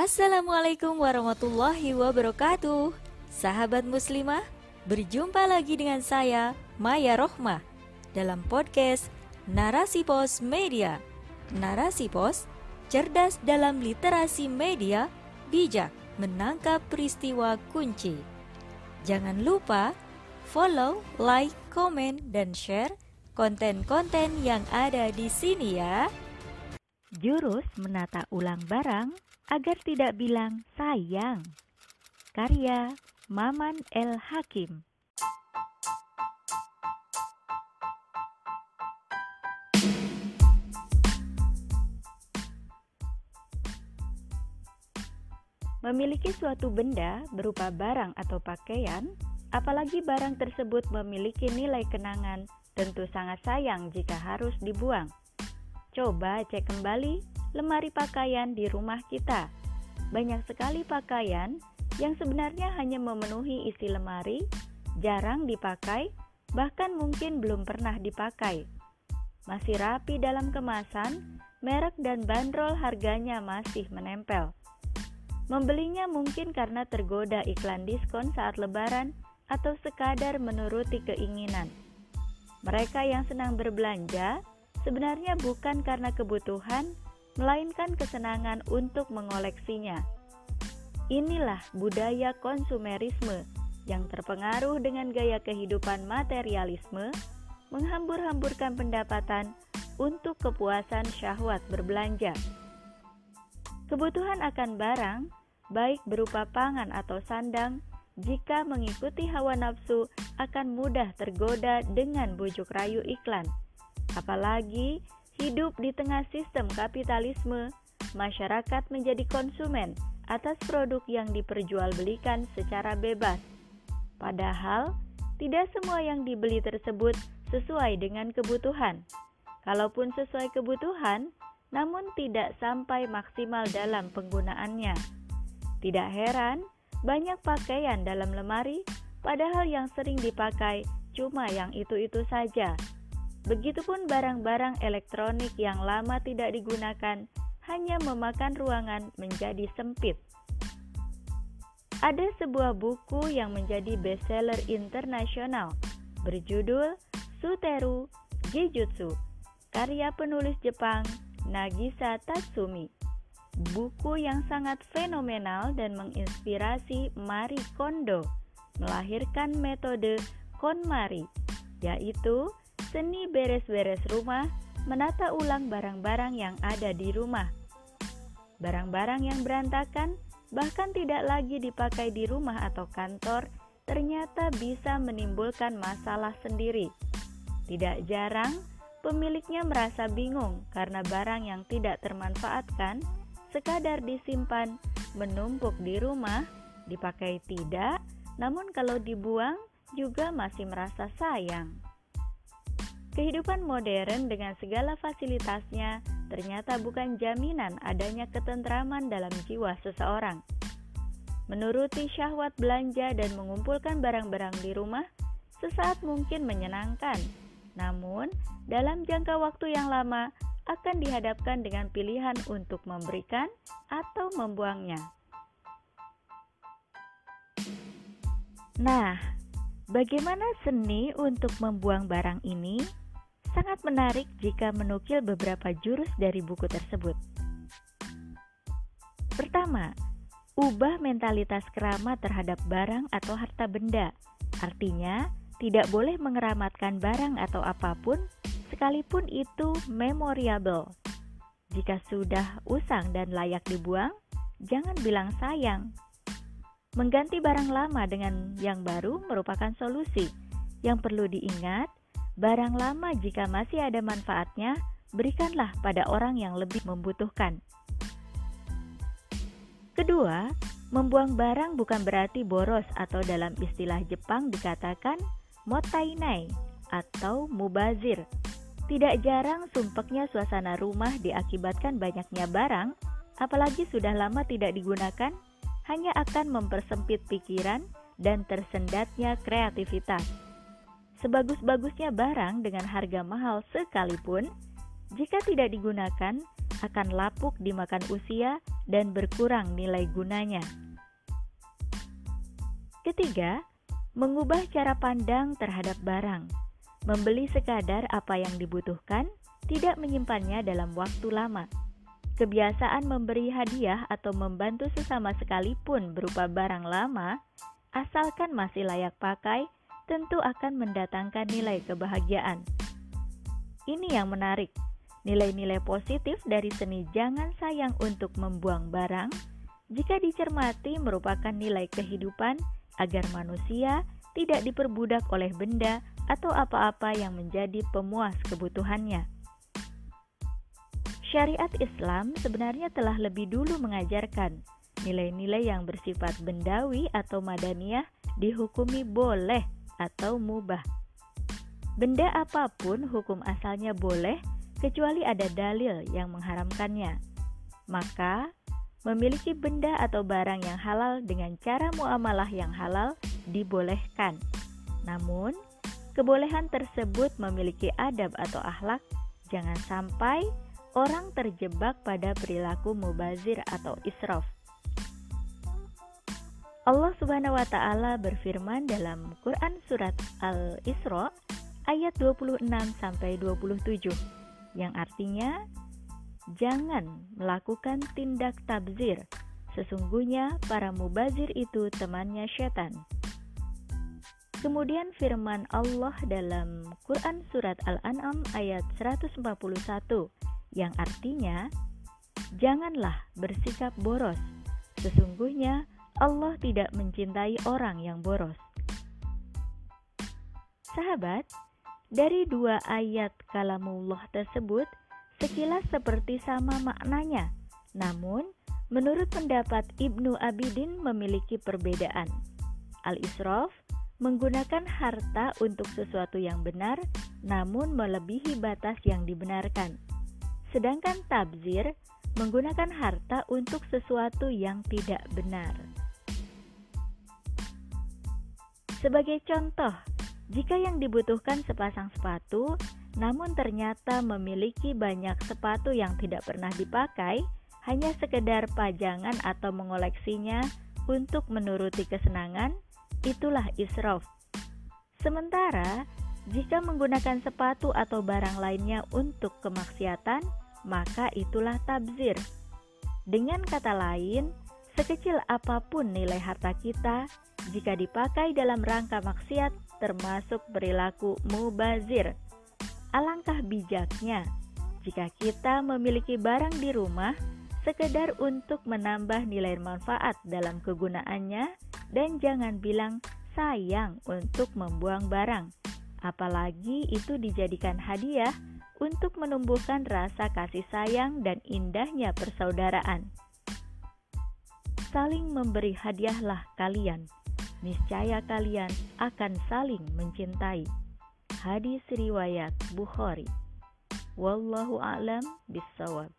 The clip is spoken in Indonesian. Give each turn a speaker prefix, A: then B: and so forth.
A: Assalamualaikum warahmatullahi wabarakatuh. Sahabat muslimah, berjumpa lagi dengan saya Maya Rohmah Dalam podcast Narasi Pos Media. Narasi Pos, cerdas dalam literasi media, bijak menangkap peristiwa kunci. Jangan lupa follow, like, komen, dan share konten-konten yang ada di sini ya. Jurus menata ulang barang agar tidak bilang sayang. Karya Maman El Hakim. Memiliki suatu benda berupa barang atau pakaian, apalagi barang tersebut memiliki nilai kenangan, tentu sangat sayang jika harus dibuang. Coba cek kembali lemari pakaian di rumah kita. Banyak sekali pakaian yang sebenarnya hanya memenuhi isi lemari, jarang dipakai, bahkan mungkin belum pernah dipakai. Masih rapi dalam kemasan, merek dan bandrol harganya masih menempel. Membelinya mungkin karena tergoda iklan diskon saat lebaran atau sekadar menuruti keinginan. Mereka yang senang berbelanja sebenarnya bukan karena kebutuhan, melainkan kesenangan untuk mengoleksinya. Inilah budaya konsumerisme yang terpengaruh dengan gaya kehidupan materialisme, menghambur-hamburkan pendapatan untuk kepuasan syahwat berbelanja. Kebutuhan akan barang, baik berupa pangan atau sandang, jika mengikuti hawa nafsu akan mudah tergoda dengan bujuk rayu iklan Apalagi hidup di tengah sistem kapitalisme, masyarakat menjadi konsumen atas produk yang diperjualbelikan secara bebas. Padahal, tidak semua yang dibeli tersebut sesuai dengan kebutuhan. Kalaupun sesuai kebutuhan, namun tidak sampai maksimal dalam penggunaannya. Tidak heran, banyak pakaian dalam lemari, padahal yang sering dipakai cuma yang itu-itu saja. Begitupun barang-barang elektronik yang lama tidak digunakan hanya memakan ruangan menjadi sempit. Ada sebuah buku yang menjadi bestseller internasional berjudul Suteru Jijutsu, karya penulis Jepang Nagisa Tatsumi. Buku yang sangat fenomenal dan menginspirasi Marie Kondo melahirkan metode KonMari, yaitu seni beres-beres rumah, menata ulang barang-barang yang ada di rumah. Barang-barang yang berantakan bahkan tidak lagi dipakai di rumah atau kantor, ternyata bisa menimbulkan masalah sendiri. Tidak jarang, pemiliknya merasa bingung karena barang yang tidak termanfaatkan sekadar disimpan, menumpuk di rumah, dipakai tidak, namun kalau dibuang juga masih merasa sayang. Kehidupan modern dengan segala fasilitasnya ternyata bukan jaminan adanya ketentraman dalam jiwa seseorang. Menuruti syahwat belanja dan mengumpulkan barang-barang di rumah sesaat mungkin menyenangkan, namun dalam jangka waktu yang lama akan dihadapkan dengan pilihan untuk memberikan atau membuangnya. Nah, bagaimana seni untuk membuang barang ini? Sangat menarik jika menukil beberapa jurus dari buku tersebut. Pertama, ubah mentalitas keramat terhadap barang atau harta benda. Artinya, tidak boleh mengeramatkan barang atau apa pun, sekalipun itu memorable. Jika sudah usang dan layak dibuang, jangan bilang sayang. Mengganti barang lama dengan yang baru merupakan solusi. Yang perlu diingat, Barang lama jika masih ada manfaatnya, berikanlah pada orang yang lebih membutuhkan. Kedua, membuang barang bukan berarti boros atau dalam istilah Jepang dikatakan motainai atau mubazir. Tidak jarang sumpeknya suasana rumah diakibatkan banyaknya barang, apalagi sudah lama tidak digunakan, hanya akan mempersempit pikiran dan tersendatnya kreativitas. Sebagus-bagusnya barang dengan harga mahal sekalipun, jika tidak digunakan, akan lapuk dimakan usia dan berkurang nilai gunanya. Ketiga, mengubah cara pandang terhadap barang. Membeli sekadar apa yang dibutuhkan, tidak menyimpannya dalam waktu lama. Kebiasaan memberi hadiah atau membantu sesama sekalipun berupa barang lama, asalkan masih layak pakai, tentu akan mendatangkan nilai kebahagiaan. Ini yang menarik. Nilai-nilai positif dari seni jangan sayang untuk membuang barang, jika dicermati merupakan nilai kehidupan agar manusia tidak diperbudak oleh benda atau apa-apa yang menjadi pemuas kebutuhannya. Syariat Islam sebenarnya telah lebih dulu mengajarkan nilai-nilai yang bersifat bendawi atau madaniyah dihukumi boleh atau mubah. Benda apa pun hukum asalnya boleh kecuali ada dalil yang mengharamkannya. Maka, memiliki benda atau barang yang halal dengan cara muamalah yang halal dibolehkan. Namun, kebolehan tersebut memiliki adab atau akhlak, jangan sampai orang terjebak pada perilaku mubazir atau israf. Allah Subhanahu wa taala berfirman dalam Quran surat Al-Isra ayat 26 sampai 27 yang artinya jangan melakukan tindak tabzir. Sesungguhnya para mubazir itu temannya setan. Kemudian firman Allah dalam Quran Surat Al-An'am ayat 141 yang artinya Janganlah bersikap boros, sesungguhnya Allah tidak mencintai orang yang boros. Sahabat, dari dua ayat kalamullah tersebut sekilas seperti sama maknanya, namun menurut pendapat Ibnu Abidin memiliki perbedaan. Al-Israf menggunakan harta untuk sesuatu yang benar, namun melebihi batas yang dibenarkan. Sedangkan tabzir menggunakan harta untuk sesuatu yang tidak benar. Sebagai contoh, jika yang dibutuhkan sepasang sepatu, namun ternyata memiliki banyak sepatu yang tidak pernah dipakai, hanya sekedar pajangan atau mengoleksinya untuk menuruti kesenangan, itulah israf. Sementara, jika menggunakan sepatu atau barang lainnya untuk kemaksiatan, maka itulah tabzir. Dengan kata lain, sekecil apa pun nilai harta kita, jika dipakai dalam rangka maksiat, termasuk perilaku mubazir. Alangkah bijaknya jika kita memiliki barang di rumah sekedar untuk menambah nilai manfaat dalam kegunaannya dan jangan bilang sayang untuk membuang barang. Apalagi itu dijadikan hadiah untuk menumbuhkan rasa kasih sayang dan indahnya persaudaraan. Saling memberi hadiahlah kalian niscaya kalian akan saling mencintai. Hadis riwayat Bukhari. Wallahu a'lam bishawab.